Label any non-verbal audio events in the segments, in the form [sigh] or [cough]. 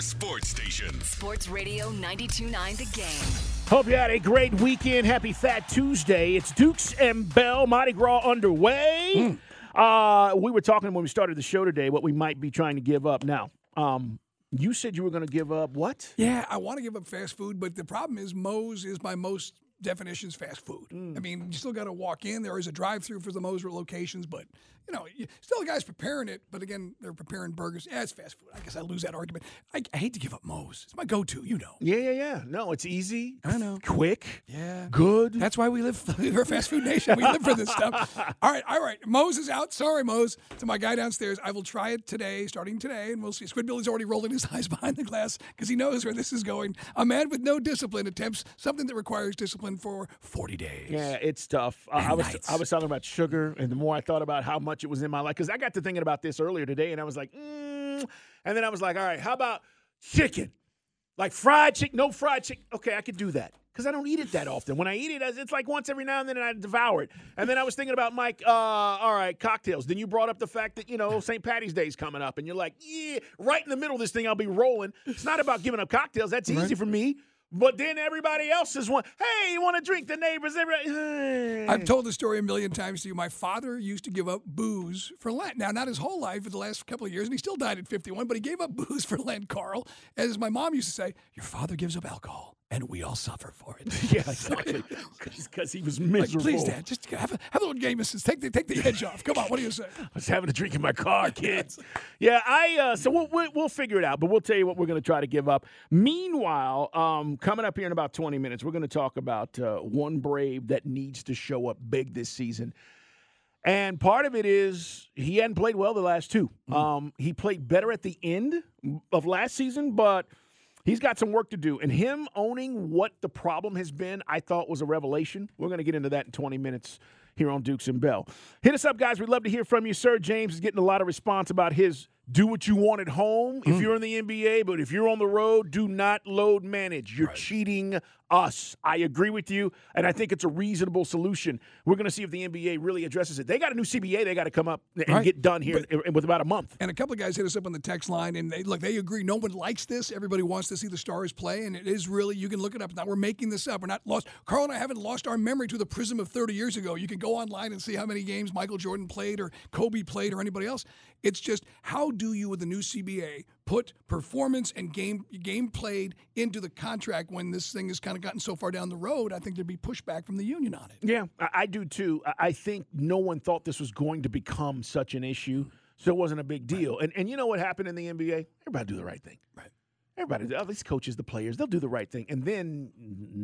Sports Station. Sports Radio 92.9 The Game. Hope you had a great weekend. Happy Fat Tuesday. It's Dukes and Bell Mardi Gras underway. Uh, we were talking when we started the show today what we might be trying to give up. Now, um, you said you were going to give up what? Yeah, I want to give up fast food, but the problem is Moe's is my most definitions fast food. Mm. I mean, you still got to walk in. There is a drive-through for the Moe's locations, but you know, you, still the guys preparing it. But again, they're preparing burgers. Yeah, it's fast food. I guess I lose that argument. I, I hate to give up Moe's. It's my go-to. You know. Yeah, yeah, yeah. No, it's easy. I know. Quick. Yeah. Good. That's why we live. [laughs] We're a fast food nation. We live for this stuff. [laughs] All right, all right. Mose is out. Sorry, Mose. To my guy downstairs, I will try it today, starting today, and we'll see. Squid Billy's already rolling his [laughs] eyes behind the glass because he knows where this is going. A man with no discipline attempts something that requires discipline for 40 days. Yeah, it's tough. Uh, I was nights. I was talking about sugar, and the more I thought about how much it was in my life, because I got to thinking about this earlier today, and I was like, mm. and then I was like, all right, how about chicken? Like fried chicken, no fried chicken. Okay, I could do that because I don't eat it that often. When I eat it, it's like once every now and then, and I devour it. And then I was thinking about Mike. Uh, all right, cocktails. Then you brought up the fact that you know St. Patty's Day is coming up, and you're like, yeah, right in the middle of this thing, I'll be rolling. It's not about giving up cocktails. That's easy for me. But then everybody else is one. Hey, you want to drink? The neighbors. Everybody. I've told the story a million times to you. My father used to give up booze for Lent. Now, not his whole life, but the last couple of years, and he still died at 51, but he gave up booze for Lent, Carl. As my mom used to say, your father gives up alcohol, and we all suffer for it. [laughs] [laughs] Yeah, exactly. Because he was Like, miserable. please, Dad, just have a, have a little game. Mrs. Take the, take the edge off. Come on, what do you say? [laughs] I was having a drink in my car, kids. yeah, I. Uh, so we'll, we'll we'll figure it out, but we'll tell you what we're going to try to give up. Meanwhile, um, coming up here in about twenty minutes, we're going to talk about uh, one Brave that needs to show up big this season. And part of it is he hadn't played well the last two. Um, he played better at the end of last season, but he's got some work to do. And him owning what the problem has been, I thought was a revelation. We're going to get into that in 20 minutes here on Dukes and Bell. Hit us up, guys. We'd love to hear from you. Sir James is getting a lot of response about his do what you want at home if hmm. you're in the NBA, but if you're on the road, do not load manage. You're cheating us. I agree with you, and I think it's a reasonable solution. We're going to see if the NBA really addresses it. They got a new CBA they got to come up and Right. get done here in, with about a month. And a couple of guys hit us up on the text line, and they look, they agree. No one likes this. Everybody wants to see the stars play, and it is really you can look it up. Now we're making this up. We're not lost. Carl and I haven't lost our memory to the prism of 30 years ago. You can go online and see how many games Michael Jordan played, or Kobe played, or anybody else. It's just how do you with the new CBA put performance and game game played into the contract when this thing has kind of gotten so far down the road? I think there'd be pushback from the union on it. Yeah, I, do too. I, I think no one thought this was going to become such an issue, so it wasn't a big deal. And and you know what happened in the NBA? Everybody do the right thing. Right. Everybody, all these coaches, the players, they'll do the right thing, and then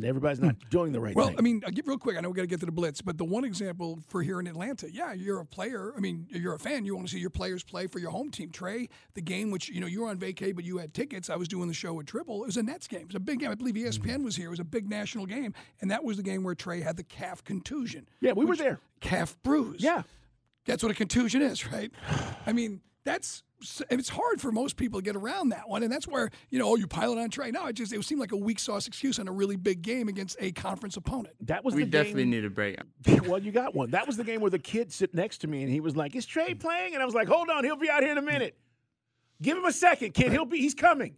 everybody's not doing the right Well, thing. Well, I mean, I'll get real quick. I know we got to get to the blitz, but the one example for here in Atlanta, yeah, you're a player. I mean, you're a fan. You want to see your players play for your home team. Trey, the game which you know you were on vacay, but you had tickets. I was doing the show with Triple. It was a Nets game. It was a big game. I believe E Mm-hmm. ESPN was here. It was a big national game, and that was the game where Trae had the calf contusion. Yeah, we were there. Calf bruise. yeah, That's what a contusion is, right? [sighs] I mean, that's it's hard for most people to get around that one, and that's where you know, oh, you pile it on Trae. No, it just it seemed like a weak sauce excuse on a really big game against a conference opponent. that was We the definitely game. need a break. [laughs] well, you got one. That was the game where the kid sit next to me, and he was like, "Is Trae playing?" And I was like, "Hold on, he'll be out here in a minute. Give him a second, kid. He'll be. He's coming."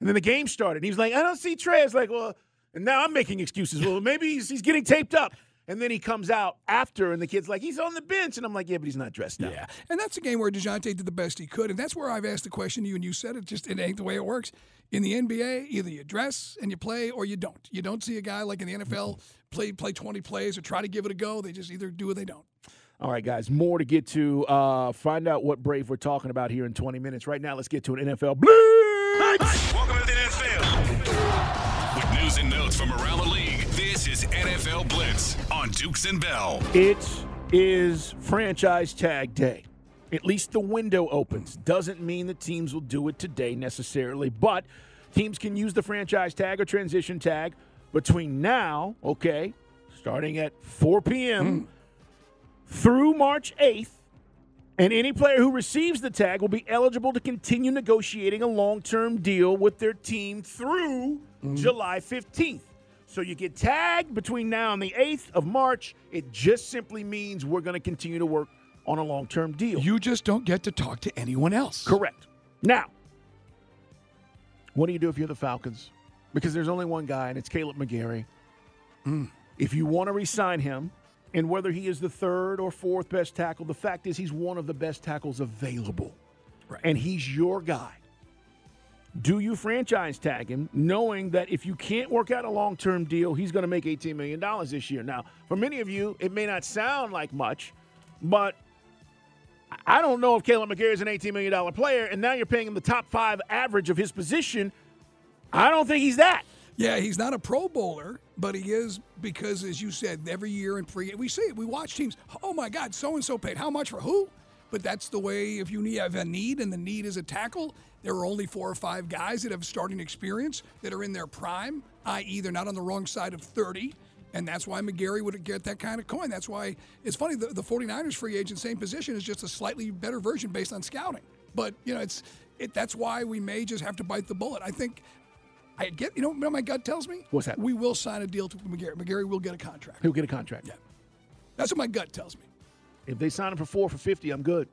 And then the game started. He was like, "I don't see Trae." I was like, "Well," and now I'm making excuses. Well, maybe he's, he's getting taped up. And then he comes out after, and the kid's like, "He's on the bench," and I'm like, "Yeah, but he's not dressed up." Yeah, and that's a game where Dejounte did the best he could, and that's where I've asked the question to you, and you said it. Just it ain't the way it works in the NBA. Either you dress and you play, or you don't. You don't see a guy like in the NFL play play 20 plays or try to give it a go. They just either do or they don't. All right, guys, more to get to. Uh, find out what Brave we're talking about here in 20 minutes. Right now, let's get to an NFL Blitz. Welcome to the NFL. With news and notes from around the league, this is NFL Blitz on Dukes and Bell. It is franchise tag day. At least the window opens. Doesn't mean that teams will do it today necessarily, but teams can use the franchise tag or transition tag between now, okay, starting at 4 p.m. Hmm. through March 8th. And any player who receives the tag will be eligible to continue negotiating a long term deal with their team through hmm. July 15th. So you get tagged between now and the 8th of March. It just simply means we're going to continue to work on a long term deal. You just don't get to talk to anyone else. Correct. Now, What do you do if you're the Falcons? Because there's only one guy, and it's Kaleb McGary. Hmm. If you want to re-sign him, and whether he is the third or fourth best tackle, the fact is he's one of the best tackles available, Right. and he's your guy. Do you franchise tag him, knowing that if you can't work out a long-term deal, he's going to make $18 million this year? Now, for many of you, it may not sound like much, but I don't know if Kaleb McGary is an $18 million player, and now you're paying him the top five average of his position. I don't think he's that. Yeah, he's not a Pro Bowler, but he is because, as you said, every year in free, we see it. We watch teams. Oh my God, so and so paid how much for who? But that's the way. If you have a need, and the need is a tackle, there are only four or five guys that have starting experience that are in their prime, i.e., they're not on the wrong side of thirty. And that's why McGary would get that kind of coin. That's why it's funny. The, the 49ers free agent, same position, is just a slightly better version based on scouting. But, you know, it's it, that's why we may just have to bite the bullet. I think I get, you know what my gut tells me? What's that? We will sign a deal to McGary. McGary will get a contract. He'll get a contract. Yeah. That's what my gut tells me. If they sign him for four for 50, I'm good.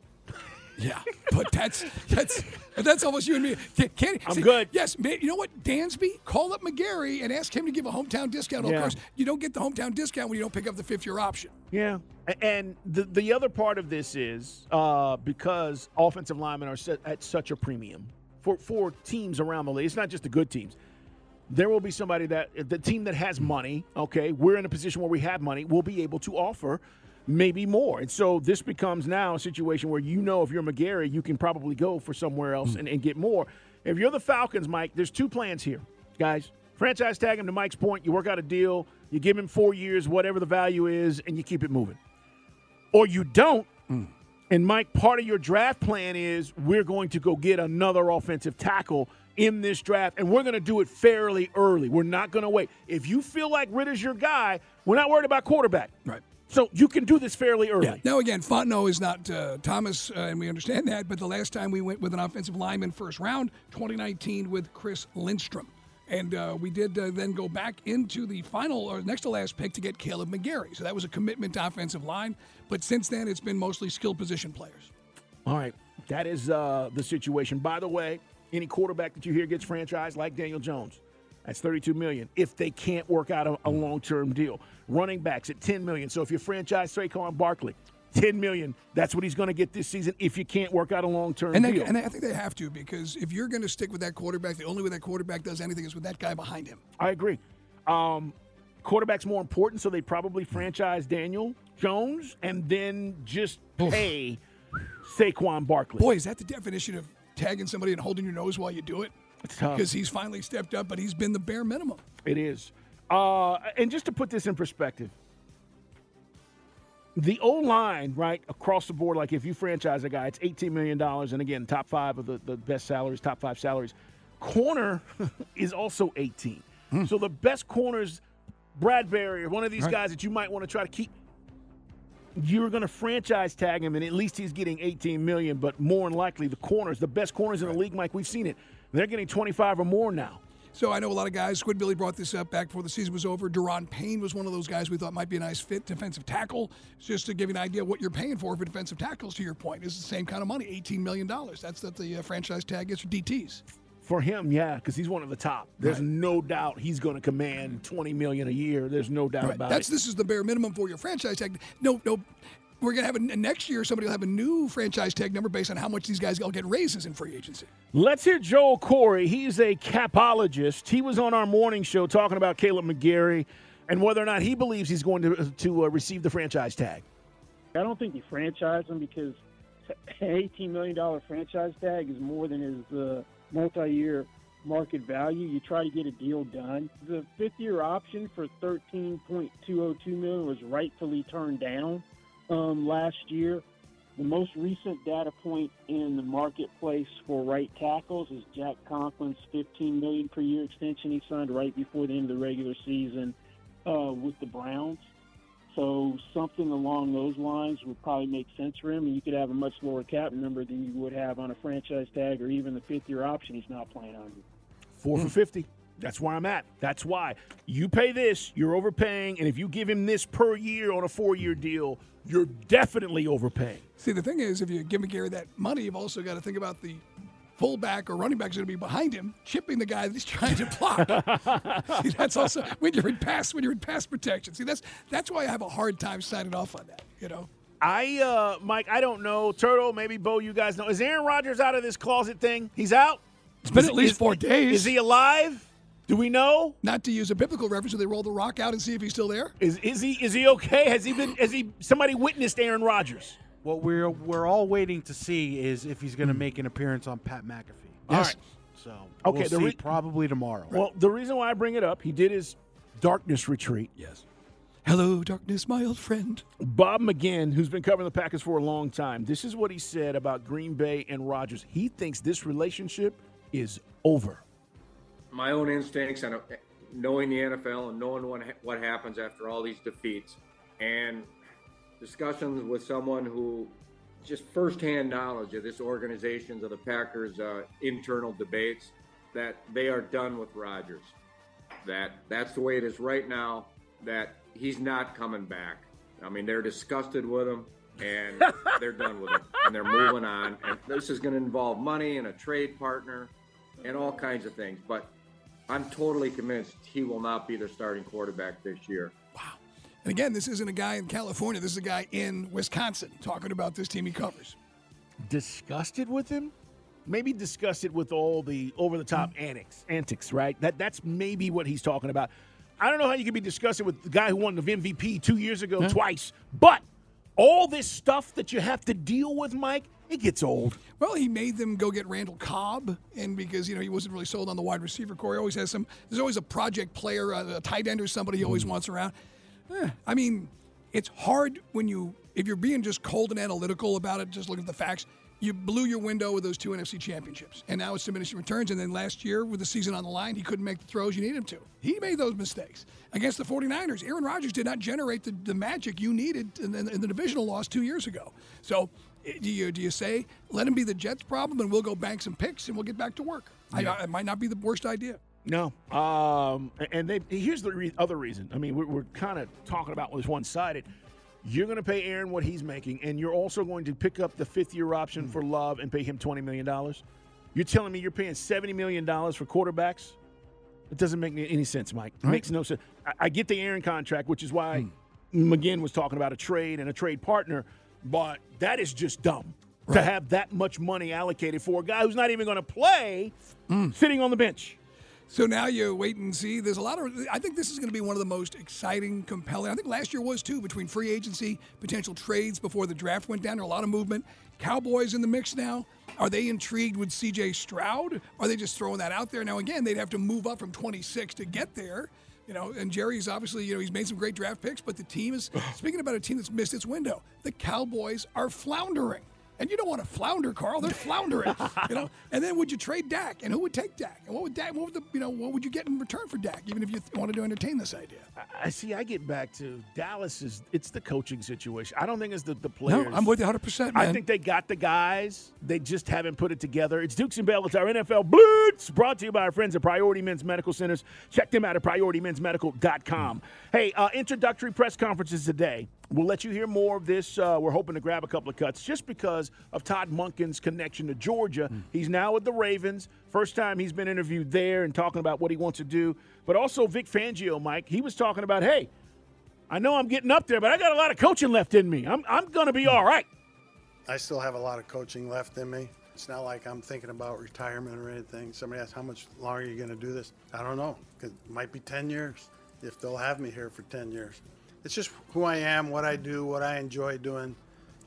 Yeah, but that's that's that's almost you and me. Can, can, I'm good. Yes, man, you know what, Dansby, call up McGary and ask him to give a hometown discount. Of course, you don't get the hometown discount when you don't pick up the fifth year option. Yeah. And the, the other part of this is uh, because offensive linemen are set at such a premium for, for teams around the league. It's not just the good teams. There will be somebody that the team that has money, okay, we're in a position where we have money, We'll be able to offer maybe more. And so this becomes now a situation where you know if you're McGary, you can probably go for somewhere else hmm. and, and get more. If you're the Falcons, Mike, there's two plans here, guys. Franchise tag him to Mike's point. You work out a deal, you give him four years, whatever the value is, and you keep it moving. Or you don't. Hmm. And Mike, part of your draft plan is we're going to go get another offensive tackle in this draft, and we're going to do it fairly early. We're not going to wait. If you feel like Ridder's your guy, we're not worried about quarterback. Right. So you can do this fairly early. Yeah. Now again, Fontenot is not uh, Thomas, uh, and we understand that. But the last time we went with an offensive lineman first round, 2019, with Chris Lindstrom, and uh, we did uh, then go back into the final or next to last pick to get Kaleb McGary. So that was a commitment to offensive line. But since then, it's been mostly skill position players. All right. That is uh, the situation. By the way, any quarterback that you hear gets franchised, like Daniel Jones, that's 32 million. If they can't work out a, a long-term deal, running backs at 10 million. So if you franchise Saquon Barkley, 10 million, that's what he's going to get this season. If you can't work out a long-term And, they, deal, and I think they have to because if you're going to stick with that quarterback, the only way that quarterback does anything is with that guy behind him. I agree. Um, quarterback's more important, so they probably franchise Daniel Jones and then just pay Saquon Barkley. Boy, is that the definition of tagging somebody and holding your nose while you do it? Because he's finally stepped up, but he's been the bare minimum. It is. Uh, and just to put this in perspective, the O line, right, across the board, like if you franchise a guy, it's $18 million. And again, top five of the, the best salaries, top five salaries. Corner [laughs] is also 18. So the best corners, Bradbury or one of these Right. guys that you might want to try to keep, you're going to franchise tag him, and at least he's getting 18 million. But more than likely, the corners, the best corners in the league, Mike, we've seen it. They're getting 25 or more now. So I know a lot of guys. Squid Billy brought this up back before the season was over. Da'Ron Payne was one of those guys we thought might be a nice fit, defensive tackle. Just to give you an idea what you're paying for for defensive tackles. To your point, is the same kind of money, eighteen million dollars. That's that the uh, franchise tag is for DTS. For him, yeah, because he's one of the top. There's Right. no doubt he's going to command 20 million a year. There's no doubt Right. about That's it. this is the bare minimum for your franchise tag. No, no. We're gonna have a next year. Somebody will have a new franchise tag number based on how much these guys all get raises in free agency. Let's hear Joel Corry. He's a capologist. He was on our morning show talking about Kaleb McGary and whether or not he believes he's going to to uh, receive the franchise tag. I don't think you franchise him because an eighteen million dollar franchise tag is more than his uh, multi-year market value. You try to get a deal done. The fifth-year option for thirteen point two zero two million was rightfully turned down um, last year. The most recent data point in the marketplace for right tackles is Jack Conklin's 15 million per year extension he signed right before the end of the regular season uh, with the Browns. So something along those lines would probably make sense for him, and you could have a much lower cap number than you would have on a franchise tag or even the fifth-year option he's not playing on. Four for 50. That's where I'm at. That's why. You pay this, you're overpaying. And if you give him this per year on a four year deal, you're definitely overpaying. See, the thing is, if you give McGary that money, you've also got to think about the fullback or running back is going to be behind him, chipping the guy that he's trying to block. [laughs] See, that's also when you're in pass when you're in pass protection. See, that's that's why I have a hard time signing off on that. You know. I, uh, Mike, I don't know. Turtle, maybe Bo, you guys know. Is Aaron Rodgers out of this closet thing? He's out? It's been Is- at least is- four days. Is he alive? Do we know? Not to use a biblical reference, do they roll the rock out and see if he's still there? Is is he is he okay? Has he been has he somebody witnessed Aaron Rodgers? What we're we're all waiting to see is if he's going to make an appearance on Pat McAfee. All Yes. right. So Okay, we'll the see re- probably tomorrow. Well, the reason why I bring it up, he did his darkness retreat. Yes. Hello, darkness, my old friend. Bob McGinn, who's been covering the Packers for a long time, this is what he said about Green Bay and Rodgers. He thinks this relationship is over. My own instincts and uh, knowing the NFL and knowing what what happens after all these defeats, and discussions with someone who just firsthand knowledge of this organization's of the Packers' uh, internal debates that they are done with Rodgers. That that's the way it is right now. That he's not coming back. I mean, they're disgusted with him. And [laughs] they're done with him, and they're moving on. And this is going to involve money and a trade partner, and all kinds of things. But I'm totally convinced he will not be the starting quarterback this year. Wow. And again, this isn't a guy in California. This is a guy in Wisconsin talking about this team he covers. Disgusted with him? Maybe disgusted with all the over the top hmm. antics, antics, right? That that's maybe what he's talking about. I don't know how you can be disgusted with the guy who won the MVP two years ago twice, but all this stuff that you have to deal with, Mike, it gets old. Well, he made them go get Randall Cobb, and because you know he wasn't really sold on the wide receiver corps, he always has some. There's always a project player, a, a tight end or somebody he always wants around. Eh, I mean, it's hard when you if you're being just cold and analytical about it, just looking at the facts. You blew your window with those two NFC championships, and now it's diminishing returns. And then last year, with the season on the line, he couldn't make the throws you need him to. He made those mistakes against the 49ers. Aaron Rodgers did not generate the, the magic you needed in, in, in the divisional loss two years ago. So eh, do you do you say let him be the Jets' problem and we'll go bank some picks and we'll get back to work? I, it might not be the worst idea. No. Um, and they here's the re- other reason. I mean, we're, we're kind of talking about this one sided. You're going to pay Aaron what he's making, and you're also going to pick up the fifth year option for Love and pay him $20 million. You're telling me you're paying $70 million for quarterbacks? It doesn't make any sense, Mike. It makes no sense. I, I get the Aaron contract, which is why hmm. McGinn was talking about a trade and a trade partner, but that is just dumb to have that much money allocated for a guy who's not even going to play hmm. sitting on the bench. So now you wait and see. There's a lot of. I think this is going to be one of the most exciting, compelling. I think last year was too between free agency, potential trades before the draft went down. There a lot of movement. Cowboys in the mix now. Are they intrigued with C.J. Stroud? Are they just throwing that out there? Now again, they'd have to move up from 26 to get there. You know, and Jerry's obviously, you know, he's made some great draft picks, but the team is [sighs] speaking about a team that's missed its window. The Cowboys are floundering. And you don't want to flounder, Carl. They're floundering, you know. And then would you trade Dak? And who would take Dak? And what would Dak? What would the you know? What would you get in return for Dak? Even if you th- wanted to entertain this idea. I see. I get back to Dallas is it's the coaching situation. I don't think it's the the players. No, I'm with you 100, percent. I think they got the guys. They just haven't put it together. It's Dukes and Bell. It's our NFL Blitz brought to you by our friends at Priority Men's Medical Centers. Check them out at PriorityMen'sMedical.com. Hey, uh, introductory press conferences today. We'll let you hear more of this. Uh, we're hoping to grab a couple of cuts just because of Todd Monken's connection to Georgia. He's now with the Ravens. First time he's been interviewed there and talking about what he wants to do. But also Vic Fangio, Mike, he was talking about, hey, I know I'm getting up there, but I got a lot of coaching left in me. I'm, I'm going to be all right. I still have a lot of coaching left in me. It's not like I'm thinking about retirement or anything. Somebody asked, how much longer are you going to do this? I don't know. 'cause It might be 10 years if they'll have me here for 10 years. It's just who I am, what I do, what I enjoy doing.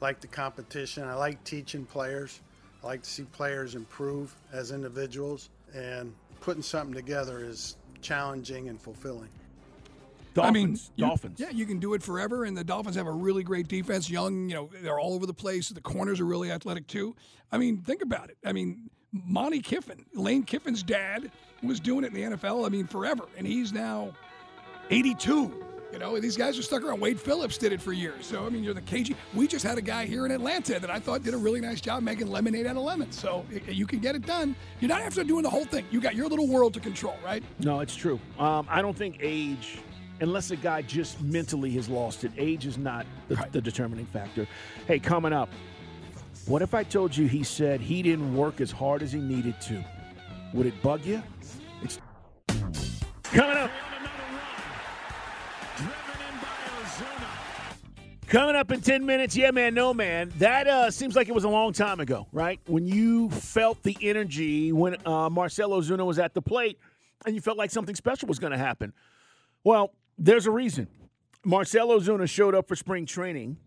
like the competition. I like teaching players. I like to see players improve as individuals. And putting something together is challenging and fulfilling. Dolphins. I mean, you- Dolphins. Yeah, you can do it forever, and the Dolphins have a really great defense. Young, you know, they're all over the place. The corners are really athletic too. I mean, think about it. I mean, Monte Kiffin, Lane Kiffin's dad, was doing it in the NFL. I mean, forever, and he's now 82. You know, these guys are stuck around. Wade Phillips did it for years. So I mean, you're the KG. We just had a guy here in Atlanta that I thought did a really nice job making lemonade out of lemons. So you can get it done. You're not after doing the whole thing. You got your little world to control, right? No, it's true. Um, I don't think age, unless a guy just mentally has lost it, age is not the, Right. the determining factor. Hey, coming up, What if I told you he said he didn't work as hard as he needed to? Would it bug you? It's coming up. Coming up in 10 minutes, yeah, man, no, man. That uh, seems like it was a long time ago, right? When you felt the energy when uh, Marcell Ozuna was at the plate and you felt like something special was going to happen. Well, there's a reason. Marcell Ozuna showed up for spring training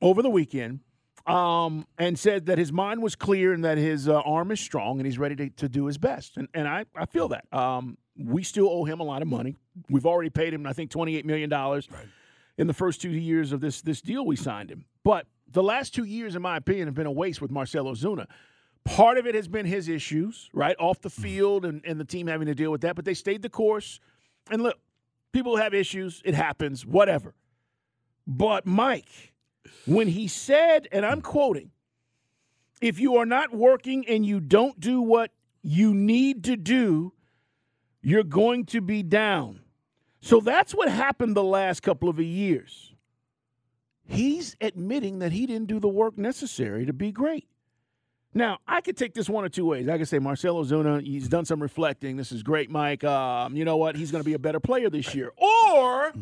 over the weekend um, and said that his mind was clear and that his uh, arm is strong and he's ready to, to do his best. And, and I, I feel that. Um, we still owe him a lot of money. We've already paid him, I think, $28 million. Right in the first two years of this this deal we signed him. But the last two years, in my opinion, have been a waste with Marcell Ozuna. Part of it has been his issues, right, off the mm-hmm. field and, and the team having to deal with that. But they stayed the course. And look, people have issues. It happens, whatever. But Mike, when he said, and I'm quoting, if you are not working and you don't do what you need to do, you're going to be down. So that's what happened the last couple of years. He's admitting that he didn't do the work necessary to be great. Now, I could take this one or two ways. I could say Marcell Ozuna, he's done some reflecting. This is great, Mike. Um, you know what? He's going to be a better player this year. Or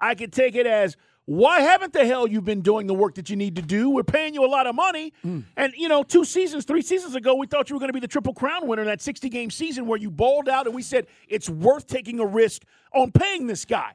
I could take it as why haven't the hell you been doing the work that you need to do? We're paying you a lot of money. Mm. And, you know, two seasons, three seasons ago, we thought you were going to be the Triple Crown winner in that 60 game season where you bowled out and we said it's worth taking a risk on paying this guy.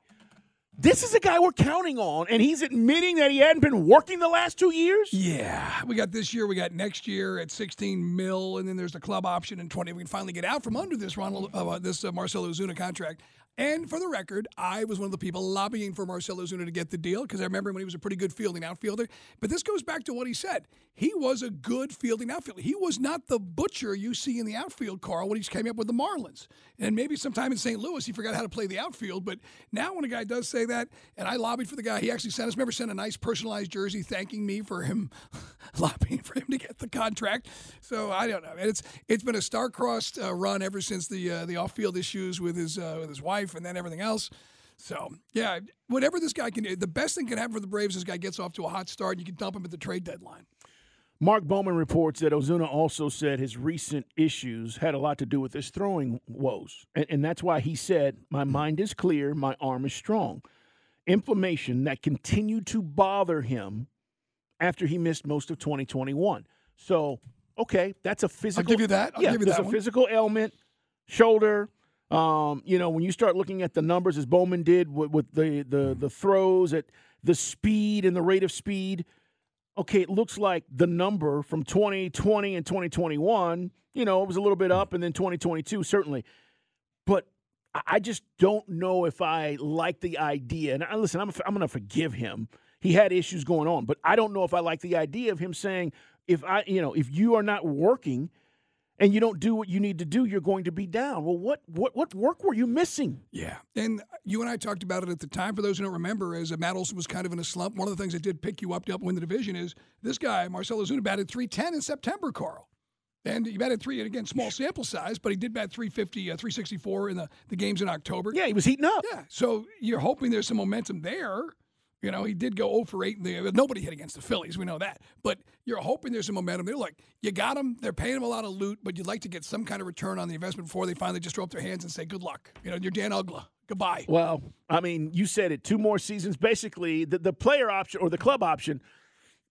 This is a guy we're counting on, and he's admitting that he hadn't been working the last two years. Yeah, we got this year, we got next year at 16 mil, and then there's the club option in 20. We can finally get out from under this Ronald, uh, this uh, Marcell Ozuna contract. And for the record, I was one of the people lobbying for Marcell Ozuna to get the deal because I remember when he was a pretty good fielding outfielder. But this goes back to what he said. He was a good fielding outfielder. He was not the butcher you see in the outfield, Carl, when he came up with the Marlins. And maybe sometime in St. Louis he forgot how to play the outfield. But now when a guy does say that, and I lobbied for the guy, he actually sent us, remember, sent a nice personalized jersey thanking me for him [laughs] lobbying for him to get the contract. So I don't know. It's it's been a star-crossed uh, run ever since the uh, the off-field issues with his uh, with his wife and then everything else. So yeah, whatever this guy can do, the best thing can happen for the Braves is this guy gets off to a hot start and you can dump him at the trade deadline. Mark Bowman reports that Ozuna also said his recent issues had a lot to do with his throwing woes. And, and that's why he said, My mind is clear, my arm is strong. Inflammation that continued to bother him after he missed most of 2021. So, okay, that's a physical. I give you that. I'll yeah, give you there's that a one. physical ailment, shoulder. Um, you know, when you start looking at the numbers as Bowman did with, with the, the the throws at the speed and the rate of speed, okay, it looks like the number from 2020 and 2021, you know, it was a little bit up, and then 2022 certainly. But I- just don't know if I like the idea. And I, listen, I'm I'm going to forgive him. He had issues going on, but I don't know if I like the idea of him saying, if I, you know, if you are not working and you don't do what you need to do, you're going to be down. Well, what what what work were you missing? Yeah. And you and I talked about it at the time. For those who don't remember, as Matt Olson was kind of in a slump, one of the things that did pick you up to help win the division is this guy, Marcell Ozuna, batted 310 in September, Carl. And he batted three, and again, small sample size, but he did bat 350, uh, 364 in the, the games in October. Yeah, he was heating up. Yeah. So you're hoping there's some momentum there. You know, he did go 0 for 8. In the, nobody hit against the Phillies. We know that. But you're hoping there's some momentum They're Like, you got him. They're paying him a lot of loot, but you'd like to get some kind of return on the investment before they finally just throw up their hands and say, good luck. You know, you're Dan Uggla. Goodbye. Well, I mean, you said it. Two more seasons. Basically, the, the player option or the club option.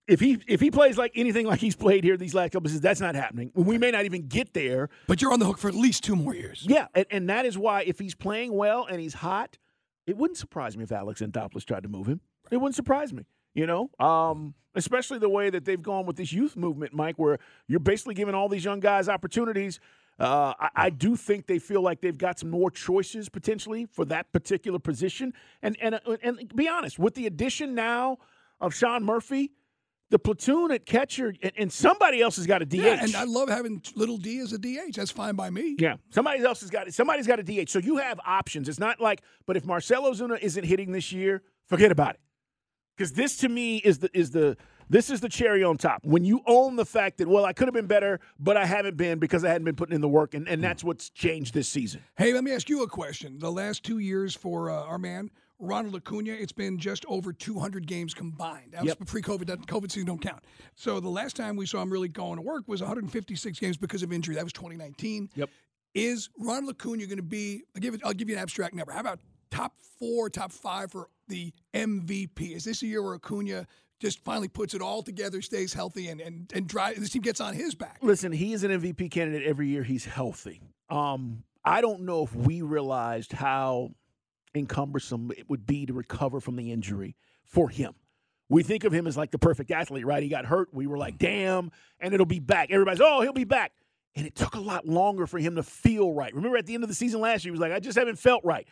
If he if he plays like anything like he's played here these last couple of seasons, that's not happening. We may not even get there. But you're on the hook for at least two more years. Yeah, and, and that is why if he's playing well and he's hot, it wouldn't surprise me if Alex Anthopoulos tried to move him. It wouldn't surprise me. You know, um, especially the way that they've gone with this youth movement, Mike, where you're basically giving all these young guys opportunities. Uh, I, I do think they feel like they've got some more choices potentially for that particular position. And and uh, and be honest, with the addition now of Sean Murphy, the platoon at catcher, and, and somebody else has got a DH. Yeah, and I love having little D as a DH. That's fine by me. Yeah, somebody else has got. Somebody's got a DH. So you have options. It's not like, but if Marcell Ozuna isn't hitting this year, forget about it. Because this to me is the is the this is the cherry on top. When you own the fact that well, I could have been better, but I haven't been because I hadn't been putting in the work, and, and that's what's changed this season. Hey, let me ask you a question. The last two years for uh, our man Ronald Acuna, it's been just over 200 games combined. That was Yep. pre-COVID. That COVID season don't count. So the last time we saw him really going to work was 156 games because of injury. That was 2019. Yep. Is Ronald Acuna going to be? I'll give it. I'll give you an abstract number. How about top four, top five for the MVP? Is this a year where Acuna just finally puts it all together, stays healthy, and and and drive, this team gets on his back? Listen, he is an MVP candidate every year he's healthy. Um, I don't know if we realized how encumbersome it would be to recover from the injury for him. We think of him as like the perfect athlete, right? He got hurt. We were like, damn, and it'll be back. Everybody's, oh, he'll be back. And it took a lot longer for him to feel right. Remember at the end of the season last year, he was like, I just haven't felt right.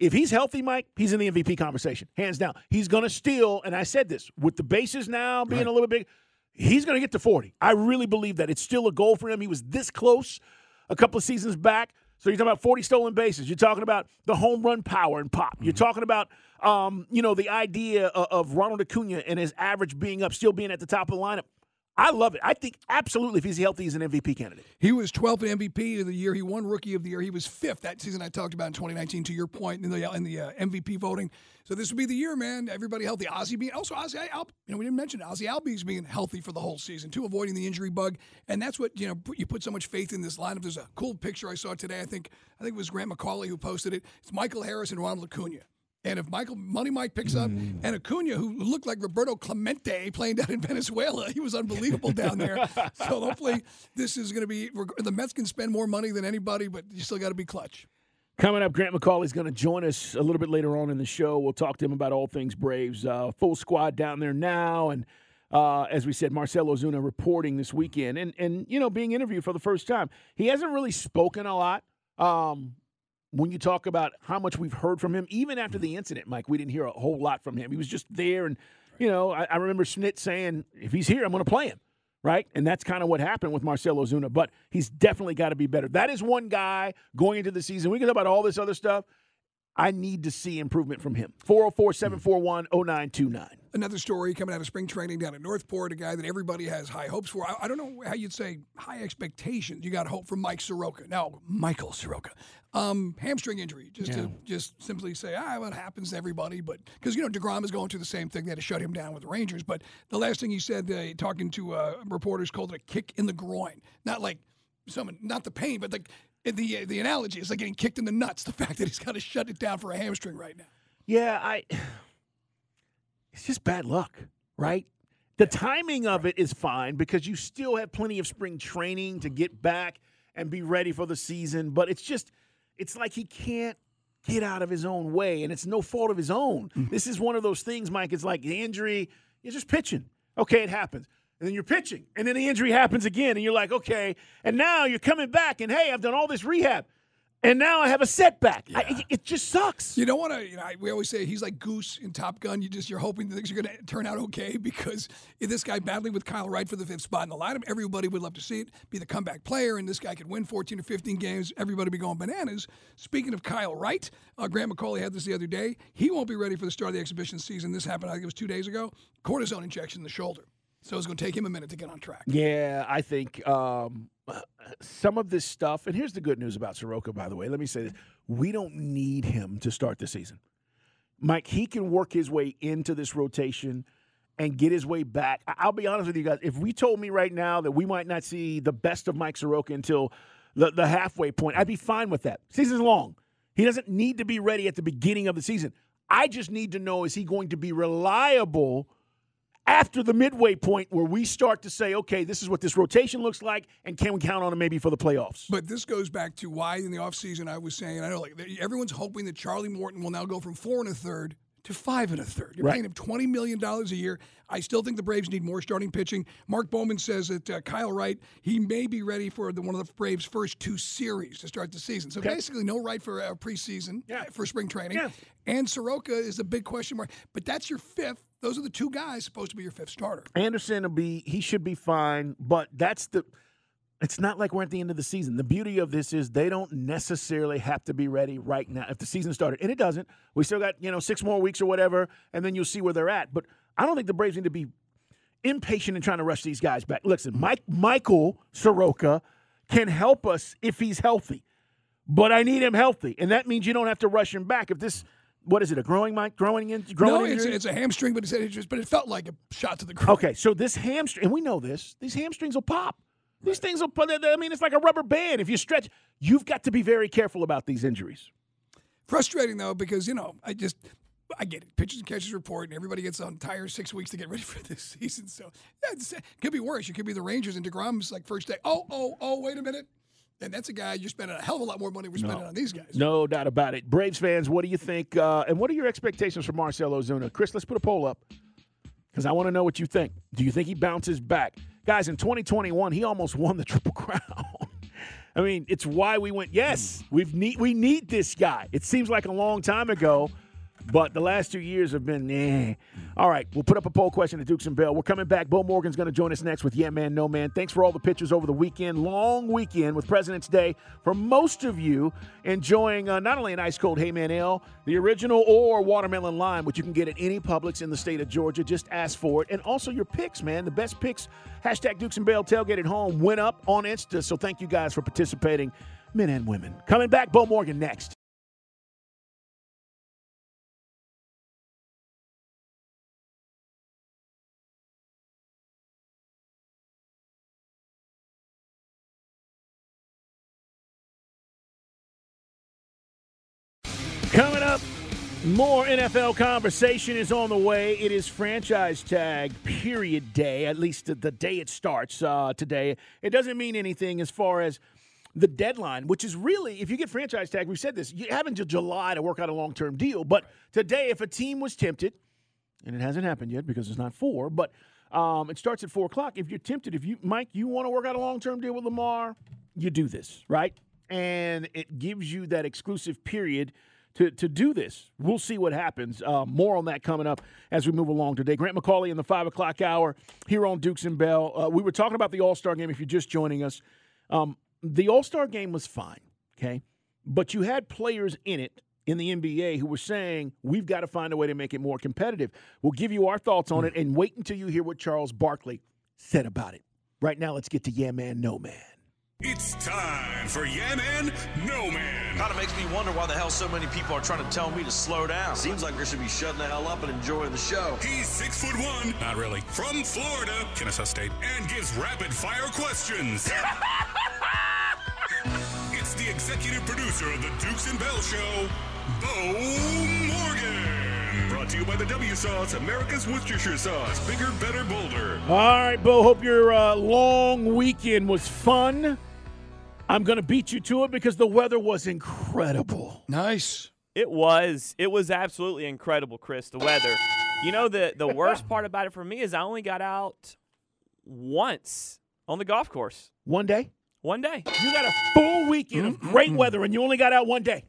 If he's healthy, Mike, he's in the MVP conversation, hands down. He's going to steal, and I said this, with the bases now being a little bit big, he's going to get to 40. I really believe that. It's still a goal for him. He was this close a couple of seasons back. So you're talking about 40 stolen bases. You're talking about the home run power and pop. You're talking about, um, you know, the idea of, of Ronald Acuna and his average being up, still being at the top of the lineup. I love it. I think absolutely if he's healthy, he's an MVP candidate. He was 12th in MVP of the year. He won Rookie of the Year. He was fifth that season I talked about in 2019. To your point in the in the uh, MVP voting, so this would be the year, man. Everybody healthy. Ozzy being also Ozzy Al, you know we didn't mention Ozzy Albies being healthy for the whole season too, avoiding the injury bug, and that's what you know you put so much faith in this lineup. There's a cool picture I saw today. I think I think it was Grant McAuley who posted it. It's Michael Harris and Ronald Acuna. And if Michael Money Mike picks up and Acuna, who looked like Roberto Clemente playing down in [laughs] Venezuela, he was unbelievable down there. [laughs] so hopefully this is going to be the Mets can spend more money than anybody, but you still got to be clutch. Coming up, Grant McAuley's going to join us a little bit later on in the show. We'll talk to him about all things Braves. Uh, full squad down there now, and uh, as we said, Marcell Ozuna reporting this weekend, and and you know being interviewed for the first time. He hasn't really spoken a lot. Um, when you talk about how much we've heard from him, even after the incident, Mike, we didn't hear a whole lot from him. He was just there, and you know, I, I remember Snit saying, "If he's here, I'm going to play him." Right, and that's kind of what happened with Marcell Ozuna. But he's definitely got to be better. That is one guy going into the season. We can talk about all this other stuff. I need to see improvement from him. 404 741 0929. Another story coming out of spring training down at North Port, a guy that everybody has high hopes for. I, I don't know how you'd say high expectations. You got hope for Mike Soroka. Now, Michael Soroka. Um, hamstring injury, just to just simply say, ah, what happens to everybody. But because, you know, DeGrom is going through the same thing. They had to shut him down with the Rangers. But the last thing he said, uh, talking to uh, reporters, called it a kick in the groin. Not like someone, not the pain, but like the, the analogy is like getting kicked in the nuts. The [laughs] fact that he's got to shut it down for a hamstring right now. Yeah, I. [sighs] It's just bad luck, right? The timing of it is fine because you still have plenty of spring training to get back and be ready for the season. But it's just, it's like he can't get out of his own way, and it's no fault of his own. Mm-hmm. This is one of those things, Mike. It's like the injury, you're just pitching. Okay, it happens. And then you're pitching, and then the injury happens again, and you're like, okay. And now you're coming back, and hey, I've done all this rehab, and now I have a setback. I, it, just sucks. You don't want to. You know, I, we always say he's like Goose in Top Gun. You just you're hoping that things are going to turn out okay [laughs] because if this guy battling with Kyle Wright for the fifth spot in the lineup, everybody would love to see it. Be the comeback player, and this guy could win 14 or 15 games. Everybody be going bananas. Speaking of Kyle Wright, uh, Grant McAuley had this the other day. He won't be ready for the start of the exhibition season. This happened. I think it was two days ago. Cortisone injection in the shoulder. So it's going to take him a minute to get on track. Yeah, I think um, some of this stuff, and here's the good news about Soroka, by the way. Let me say this. We don't need him to start the season. Mike, he can work his way into this rotation and get his way back. I'll be honest with you guys. If we told me right now that we might not see the best of Mike Soroka until the, the halfway point, I'd be fine with that. Season's long. He doesn't need to be ready at the beginning of the season. I just need to know is he going to be reliable after the midway point where we start to say, okay, this is what this rotation looks like, and can we count on him maybe for the playoffs? But this goes back to why in the offseason I was saying, I know like everyone's hoping that Charlie Morton will now go from four and a third to five and a third. You're Right. paying him $20 million a year. I still think the Braves need more starting pitching. Mark Bowman says that uh, Kyle Wright, he may be ready for the, one of the Braves' first two series to start the season. So basically, no Wright for uh, preseason, Yeah. for spring training. Yeah. And Soroka is a big question mark. But that's your fifth. Those are the two guys supposed to be your fifth starter. Anderson will be he should be fine, but that's the it's not like we're at the end of the season. The beauty of this is they don't necessarily have to be ready right now if the season started. And it doesn't. We still got, you know, six more weeks or whatever, and then you'll see where they're at. But I don't think the Braves need to be impatient in trying to rush these guys back. Listen, Mike Michael Soroka can help us if he's healthy. But I need him healthy. And that means you don't have to rush him back. If this what is it? A growing mic? Growing in? Growing no, it's, injury? it's a hamstring, but he said it just, but it felt like a shot to the groin. Okay, so this hamstring, and we know this, these hamstrings will pop. These things will put, I mean, it's like a rubber band. If you stretch, you've got to be very careful about these injuries. Frustrating though, because you know, I just I get it. Pitchers and catchers report, and everybody gets on tires six weeks to get [laughs] ready for this season. So yeah, it could be worse. It could be the Rangers and Degrom's like first day. Oh, oh, oh, wait a minute. And that's a guy you're spending a hell of a lot more money we're spending on these guys. No doubt about it. Braves fans, what do you think? Uh, and what are your expectations for Marcell Ozuna? Chris, let's put a poll up because I want to know what you think. Do you think he bounces back? Guys, in 2021, he almost won the [laughs] Triple Crown. [laughs] I mean, it's why we went, yes, we've need, we need this guy. It seems like a long time ago, but the last two years have been, eh. All right, we'll put up a poll question to Dukes and Bell. We're coming back. Bo Morgan's going to join us next with Yeah Man, No Man. Thanks for all the pictures over the weekend. Long weekend with President's Day. For most of you, enjoying uh, not only an ice cold Heyman Ale, the original or watermelon lime, which you can get at any Publix in the state of Georgia. Just ask for it. And also your picks, man. The best picks. Hashtag Dukes and Bell tailgate at home went up on Insta. So thank you guys for participating, men and women. Coming back, Bo Morgan next. More NFL conversation is on the way. It is franchise tag period day, at least the, day it starts uh, today. It doesn't mean anything as far as the deadline, which is really, if you get franchise tag, we've said this, you have until July to work out a long term deal. But today, if a team was tempted, and it hasn't happened yet because it's not four, but um, it starts at four o'clock. If you're tempted, if you, Mike, you want to work out a long term deal with Lamar, you do this, right? And it gives you that exclusive period to, to do this. We'll see what happens. Uh, more on that coming up as we move along today. Grant McAuley in the 5 o'clock hour here on Dukes and Bell. Uh, we were talking about the All Star game if you're just joining us. Um, the All Star game was fine, okay? But you had players in it in the NBA who were saying, we've got to find a way to make it more competitive. We'll give you our thoughts on it and wait until you hear what Charles Barkley said about it. Right now, let's get to Yeah Man, No Man. It's time for Yeah Man, No Man. Kind of makes me wonder why the hell so many people are trying to tell me to slow down. Seems like they should be shutting the hell up and enjoying the show. He's six foot one, not really, from Florida, Kennesaw State, and gives rapid fire questions. [laughs] it's the executive producer of the Dukes and Bell Show, Bo Morgan. Brought to you by the W Sauce, America's Worcestershire sauce. Bigger, better, bolder. All right, Bo. Hope your uh, long weekend was fun. I'm going to beat you to it because the weather was incredible. Nice. It was. It was absolutely incredible, Chris. The weather. You know the the worst part about it for me is I only got out once on the golf course. One day? One day. You got a full weekend of mm-hmm. great weather and you only got out one day.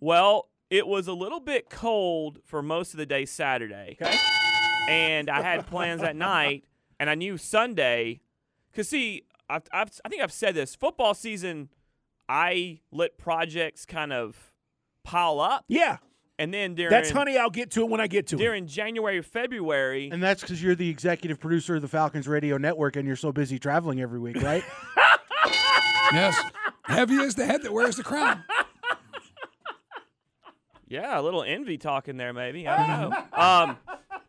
Well, it was a little bit cold for most of the day Saturday. Okay. And I had plans at night, and I knew Sunday. Because, see, I've, I've, I think I've said this. Football season, I let projects kind of pile up. Yeah. And then during That's honey, I'll get to it when I get to it. during January, February, And that's because you're the executive producer of the Falcons Radio Network and you're so busy traveling every week, right? [laughs] Yes. Heavy is the head that wears the crown. Yeah, a little envy talking there, maybe. I don't know. [laughs] um,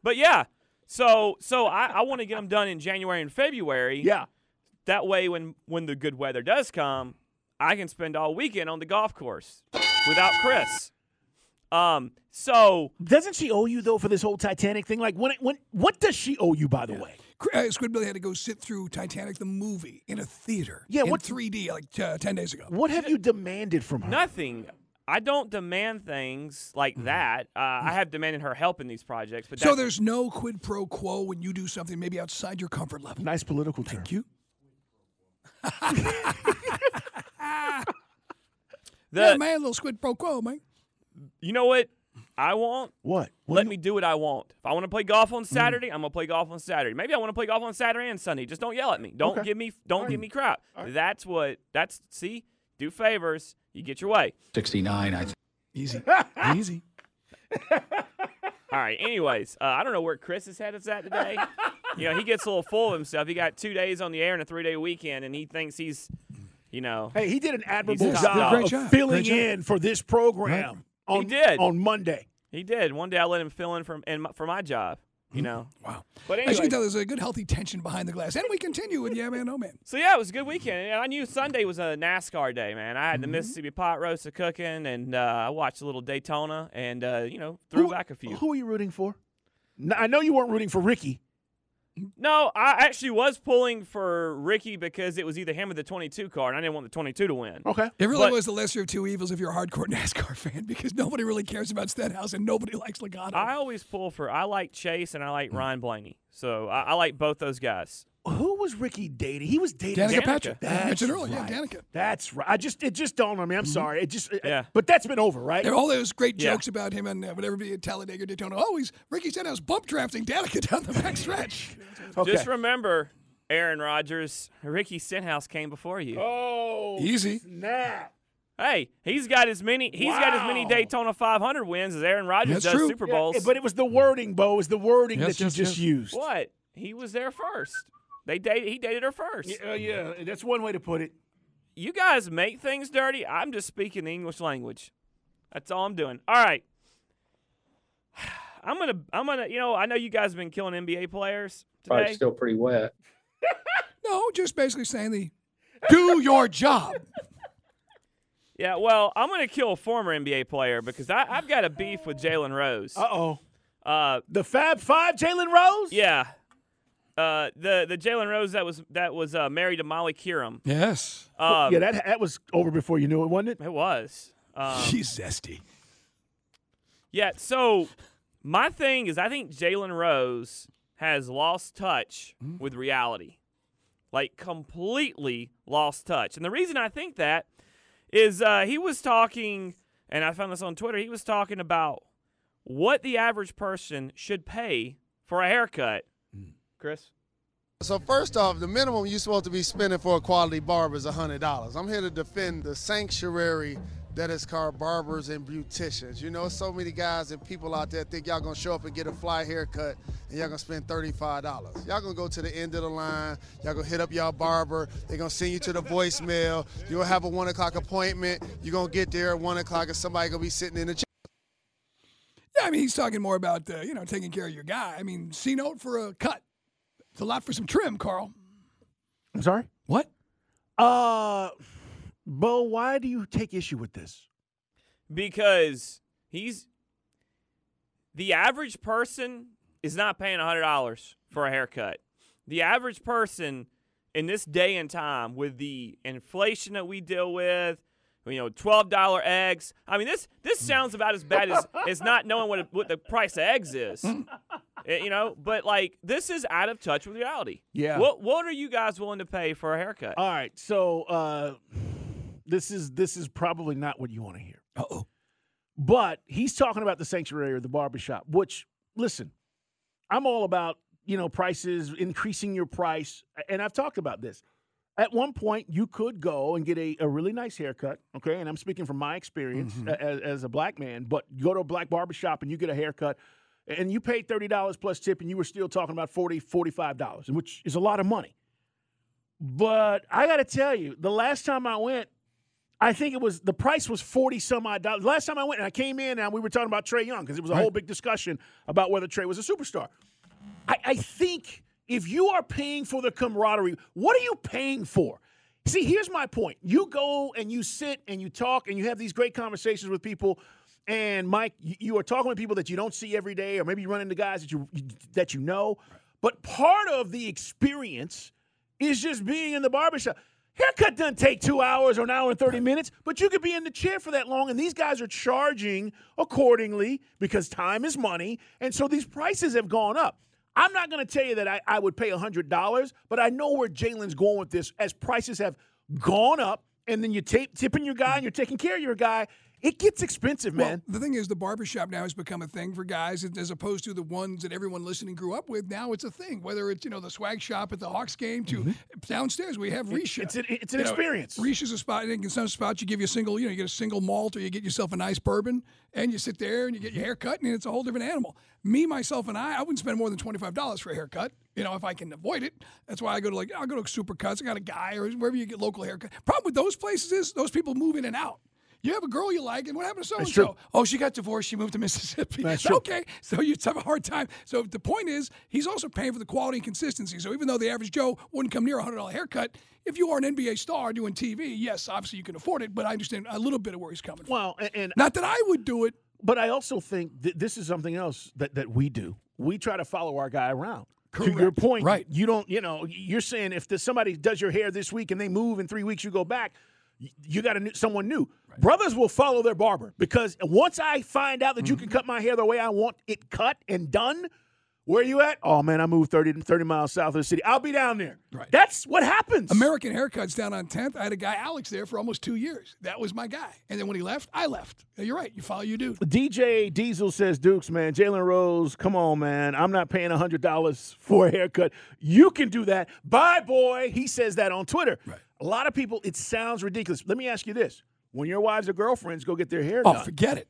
but yeah, so so I, I want to get them done in January and February. Yeah. That way, when when the good weather does come, I can spend all weekend on the golf course without Chris. Um. So Doesn't she owe you though for this whole Titanic thing? Like when when what does she owe you by the way? Uh, Squidbilly had to go sit through Titanic the movie in a theater. Yeah, what- 3D like uh, ten days ago. What have you demanded from her? nothing. I don't demand things like that. Uh, I have demanded her help in these projects, but So there's no quid pro quo when you do something maybe outside your comfort level. Nice political term. Thank you. The [laughs] yeah, man, a little squid pro quo, man. you know what I want. What? What Let do me do what I want. If I want to play golf on Saturday, I'm gonna play golf on Saturday. Maybe I want to play golf on Saturday and Sunday. Just don't yell at me. Don't Okay. give me don't give me crap. That's what that's see, do favors, you get your way. 69, I think. Easy, [laughs] easy. All right. Anyways, uh, I don't know where Chris's head is at today. [laughs] you know, he gets a little full of himself. He got two days on the air and a three day weekend, and he thinks he's, you know, Hey, he did an admirable He's a job, Great of job. filling job. in for this program on He did. on Monday. He did. One day I let him fill in for in my, for my job. You know. Wow. But As you anyway, can tell, there's a good, healthy tension behind the glass. And we continue with Yeah Man, No Man. so yeah, it was a good weekend. And I knew Sunday was a NASCAR day, man. I had the Mm-hmm. Mississippi pot roast a cooking, and uh, I watched a little Daytona, and uh, you know threw back a few. Who are you rooting for? I know you weren't rooting for Ricky. No, I actually was pulling for Ricky because it was either him or the 22 car, and I didn't want the 22 to win. Okay. It really But- was the lesser of two evils if you're a hardcore [laughs] NASCAR fan because nobody really cares about Stenhouse and nobody likes Logano. I always pull for. I like Chase and I like mm. Ryan Blaney, so I, I like both those guys. Who was Ricky dating? He was dating Danica Danica. Patrick. I That's mentioned earlier, right. yeah, Danica. That's right. I just it just dawned on me. I'm sorry. It just Yeah. But that's been over, right? There are all those great Yeah. jokes about him and uh, whatever be at Talladega, Daytona. Oh, he's Ricky Stenhouse bump drafting Danica [laughs] down the back stretch. Okay. Just remember, Aaron Rodgers, Ricky Stenhouse came before you. oh, Easy. snap. Hey, he's got as many. He's got as many Daytona 500 wins as Aaron Rodgers That's does true. Super Yeah, Bowls. but it was the wording, Bo. It was the wording Yes, that you yes, just used. what? He was there first. They dated. He dated her first. Yeah, uh, yeah, that's one way to put it. You guys make things dirty. I'm just speaking the English language. That's all I'm doing. All right. [sighs] I'm gonna. I'm gonna. You know, I know you guys have been killing NBA players Probably today. still pretty wet. [laughs] No, just basically saying the do your job. [laughs] Yeah. Well, I'm gonna kill a former NBA player because I, I've got a beef with Jalen Rose. Uh oh. Uh, The Fab Five, Jalen Rose. yeah. Uh, the the Jalen Rose that was that was uh, married to Molly Qerim. Yes. Um, yeah, that that was over before you knew it, wasn't it? it was. Um, [laughs] She's zesty. Yeah, so my thing is I think Jalen Rose has lost touch with reality. Like completely lost touch. And the reason I think that is uh, he was talking, and I found this on Twitter, he was talking about what the average person should pay for a haircut. Chris? So first off, the minimum you're supposed to be spending for a quality barber is $100. I'm here to defend the sanctuary that is called barbers and beauticians. You know, so many guys and people out there think y'all gonna show up and get a fly haircut and y'all gonna spend $35. Y'all gonna go to the end of the line, y'all gonna hit up y'all barber, they're gonna send you to the voicemail, you'll have a one o'clock appointment, you're gonna get there at one o'clock and somebody gonna be sitting in the chair. Yeah, I mean, he's talking more about, uh, you know, taking care of your guy. I mean, C note for a cut. It's a lot for some trim, Carl. I'm sorry. What? Uh, Bo, why do you take issue with this? Because he's the average person is not paying $100 for a haircut. The average person in this day and time with the inflation that we deal with, you know, $12 eggs. I mean, this this sounds about as bad as, as not knowing what, what the price of eggs is. [laughs] Eh, you know, but like this is out of touch with reality. Yeah. What what are you guys willing to pay for a haircut? All right, so uh, this is this is probably not what you want to hear. Uh oh. But he's talking about the sanctuary or the barbershop, which, listen, I'm all about, you know, prices, increasing your price. And I've talked about this. At one point, you could go and get a, a really nice haircut, okay? And I'm speaking from my experience Mm-hmm. as, as a black man, but you go to a black barbershop and you get a haircut and you paid $30 plus tip and you were still talking about $40, $45, which is a lot of money. But I got to tell you, the last time I went, I think it was the price was forty some odd dollars. Last time I went and I came in and we were talking about Trae Young because it was a whole big discussion about whether Trey was a superstar. I, I think if you are paying for the camaraderie, what are you paying for? See, here's my point. You go and you sit and you talk and you have these great conversations with people. And Mike, you, are talking with people that you don't see every day, or maybe you run into guys that you that you know. But part of the experience is just being in the barbershop. Haircut doesn't take two hours or an hour and 30 minutes, but you could be in the chair for that long. And these guys are charging accordingly because time is money. And so these prices have gone up. I'm not going to tell you that I, I would pay $100, but I know where Jalen's going with this as prices have gone up. And then you're ta- tipping your guy and you're taking care of your guy. It gets expensive, man. Well, the thing is, the barbershop now has become a thing for guys as opposed to the ones that everyone listening grew up with. Now it's a thing. Whether it's, you know, the swag shop at the Hawks game to mm-hmm. downstairs, we have Risha. It's an- it's an You know, experience. Risha's a spot. In some spots, you give you a single, you know, you get a single malt or you get yourself a nice bourbon and you sit there and you get your mm-hmm. hair cut and it's a whole different animal. Me, myself, and I, I wouldn't spend more than $25 for a haircut, you know, if I can avoid it. That's why I go to like, I'll go to Supercuts. I got a guy or wherever you get local haircut. Problem with those places is those people move in and out. You have a girl you like, and what happened to so and so? Oh, she got divorced. She moved to Mississippi. That's [laughs] true. Okay, so you have a hard time. So the point is, he's also paying for the quality and consistency. So even though the average Joe wouldn't come near a hundred dollar haircut, if you are an NBA star doing TV, yes, obviously you can afford it. But I understand a little bit of where he's coming from. Well, and, and Not that I would do it. But I also think th- this is something else that, that we do. We try to follow our guy around. To your point, Right. You don't, you know, you're saying if there's somebody does your hair this week and they move in three weeks, you go back. You got a new, someone new. Brothers will follow their barber because once I find out that you can Mm-hmm. cut my hair the way I want it cut and done, where you at? Oh man, I moved 30, 30 miles south of the city. I'll be down there. Right. That's what happens. American Haircuts down on 10th. I had a guy, Alex, there for almost two years. That was my guy. And then when he left, I left. You're right. You follow you do. DJ Diesel says, Dukes, man, Jalen Rose, come on, man. I'm not paying $100 for a haircut. You can do that. Bye, boy. He says that on Twitter. Right. A lot of people, it sounds ridiculous. Let me ask you this. When your wives or girlfriends go get their hair Oh, done, Oh, forget it.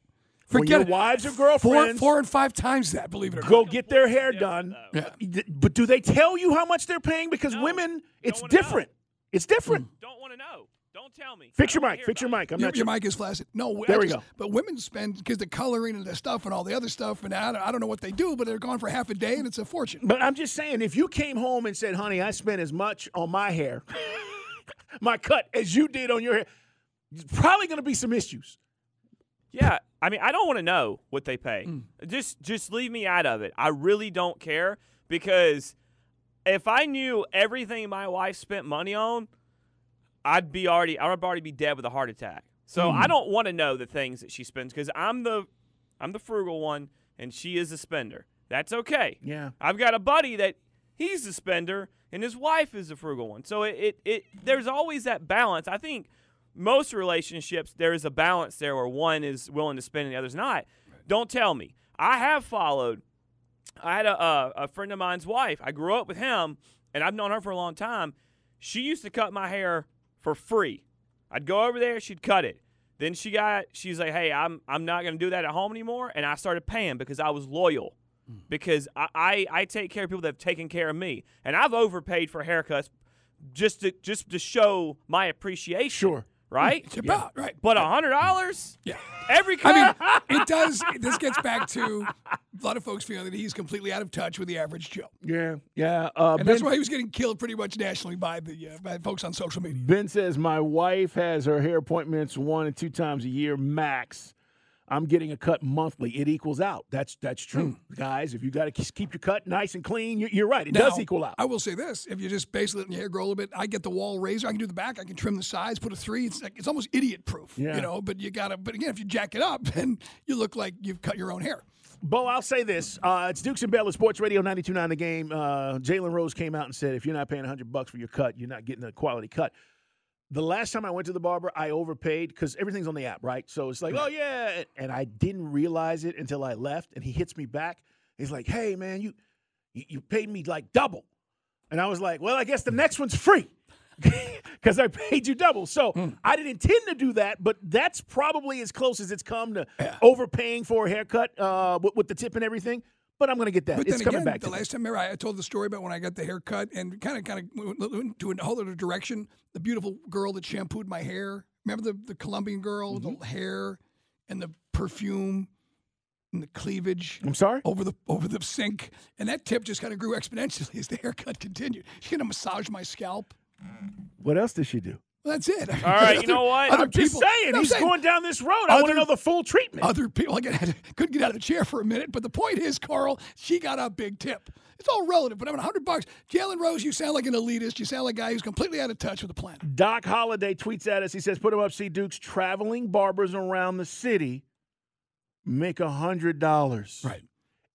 When Forget your wives or girlfriends four four and five times that, believe it or not. go not. get their hair done, Yeah. but do they tell you how much they're paying? Because women, it's wanna know. different. It's different. Hmm. Don't want to know. Don't tell me. Fix your mic. Fix your mic. I'm your, not your sure. mic is flaccid. No, I There we just- go. But women spend because the coloring and the stuff and all the other stuff, and I don't, I don't know what they do, but they're gone for half a day, and it's a fortune. But I'm just saying, if you came home and said, honey, I spent as much on my hair, [laughs] my cut, as you did on your hair, there's probably going to be some issues. Yeah, I mean, I don't want to know what they pay. Hmm. Just just leave me out of it. I really don't care because if I knew everything my wife spent money on, I'd be already I'd already be dead with a heart attack. So Hmm. I don't want to know the things that she spends because I'm the I'm the frugal one and she is a spender. That's okay. Yeah. I've got a buddy that he's a spender and his wife is a frugal one. So it, it, it there's always that balance. I think most relationships there is a balance there where one is willing to spend and the other's not. Don't tell me. I have followed. I had a, a, a friend of mine's wife. I grew up with him, and I've known her for a long time. She used to cut my hair for free. I'd go over there, she'd cut it. Then she got, she's like, "Hey, I'm I'm not gonna do that at home anymore," and I started paying because I was loyal. Hmm. Because I, I I take care of people that have taken care of me, and I've overpaid for haircuts just to just to show my appreciation. Sure. Right? It's about right. But a hundred dollars, Yeah. every cut. I mean, it does. This gets back to [laughs] a lot of folks feeling that he's completely out of touch with the average Joe, Yeah, yeah. Uh, and ben, that's why he was getting killed pretty much nationally by the uh, by folks on social media. ben says, My wife has her hair appointments one and two times a year max. I'm getting a cut monthly. It equals out. That's that's true, guys. If you got to keep your cut nice and clean, you're, you're right. It does equal out. I will say this: if you just basically letting your hair grow a little bit, I get the Wahl razor. I can do the back. I can trim the sides, put a three. It's like, it's almost idiot proof, Yeah. you know. But you gotta. But again, if you jack it up, [laughs] then you look like you've cut your own hair. Bo, I'll say this. Uh, it's Dukes and Bell at Sports Radio 92.9 The Game. Uh, Jalen Rose came out and said, if you're not paying 100 bucks for your cut, you're not getting a quality cut. The last time I went to the barber, I overpaid because everything's on the app, right? So it's like, oh, yeah. And I didn't realize it until I left, and he hits me back. He's like, hey, man, you, you, paid me like double. And I was like, well, I guess the next one's free [laughs] because I paid you double. So Hmm. I didn't intend to do that, but that's probably as close as it's come to overpaying for a haircut uh, with, with the tip and everything. But I'm going to get that. But it's then coming again, back the to last time, remember, I told the story about when I got the haircut and kind of, kind of went to a whole other direction. The beautiful girl that shampooed my hair. Remember the the Colombian girl, Mm-hmm. the hair and the perfume and the cleavage. I'm sorry. Over the over the sink, and that tip just kind of grew exponentially [laughs] as the haircut continued. She gonna massage my scalp. What else does she do? Well, that's it. All right, you know what? I'm just saying, No, he's saying- going down this road. I want to know the full treatment. Other people, I couldn't get out of the chair for a minute, but the point is, Carl, she got a big tip. It's all relative, but I mean, hundred bucks. Jalen Rose, you sound like an elitist. You sound like a guy who's completely out of touch with the planet. Doc Holliday tweets at us. He says, "Put him up, see Dukes traveling barbers around the city make a hundred dollars. Right.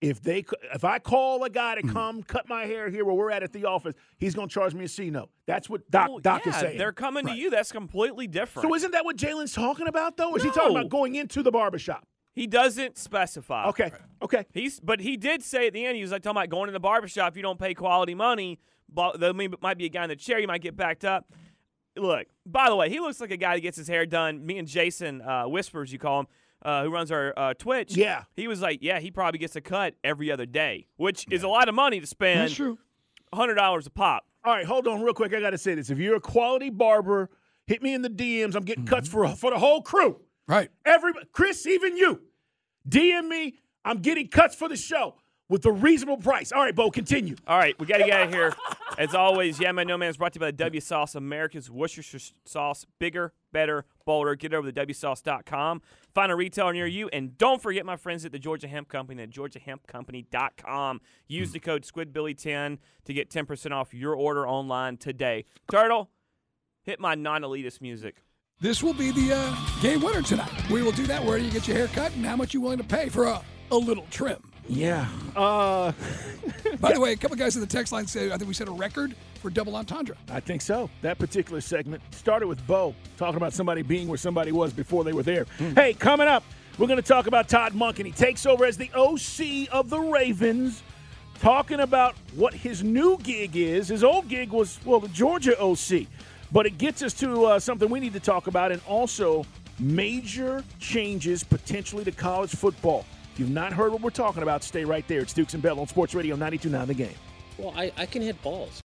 If they, if I call a guy to Hmm. come cut my hair here where we're at at the office, he's going to charge me a C note. That's what Doc Well, Doc yeah, is saying. They're coming to you. That's completely different. So isn't that what Jalen's talking about though? Or is he talking about going into the barbershop? he doesn't specify. Okay. Okay. He's, but he did say at the end, he was like talking about going to the barbershop. If you don't pay quality money, but there may- might be a guy in the chair. You might get backed up. Look, by the way, he looks like a guy that gets his hair done. Me and Jason uh, Whispers, you call him, uh, who runs our uh, Twitch. Yeah. He was like, yeah, he probably gets a cut every other day, which is a lot of money to spend. That's true. hundred dollars a pop. All right, hold on real quick. I got to say this. If you're a quality barber, hit me in the DMs. I'm getting cuts for for the whole crew. Right. Every Chris, even you, DM me. I'm getting cuts for the show with a reasonable price. All right, Bo, continue. All right, we got to get out of here. As always, Yeah Man No Man is brought to you by the W Sauce, America's Worcestershire sauce. Bigger, better, bolder. Get over to WSauce.com. Find a retailer near you. And don't forget my friends at the Georgia Hemp Company at GeorgiaHempCompany.com. Use the code SquidBilly10 to get 10% off your order online today. Turtle, hit my non elitist music. This will be the uh, game winner tonight. We will do that where you get your hair cut and how much you willing to pay for a, a little trim. Yeah. Uh, [laughs] By the way, a couple guys in the text line say I think we set a record for double entendre. I think so. That particular segment started with Bo talking about somebody being where somebody was before they were there. Hey, coming up, we're going to talk about Todd Monken, and he takes over as the OC of the Ravens, talking about what his new gig is. His old gig was, well, the Georgia OC. But it gets us to uh, something we need to talk about, and also major changes potentially to college football. If you've not heard what we're talking about, stay right there. It's Dukes and Bell on Sports Radio 92.9 The Game. Well, I, I can hit balls.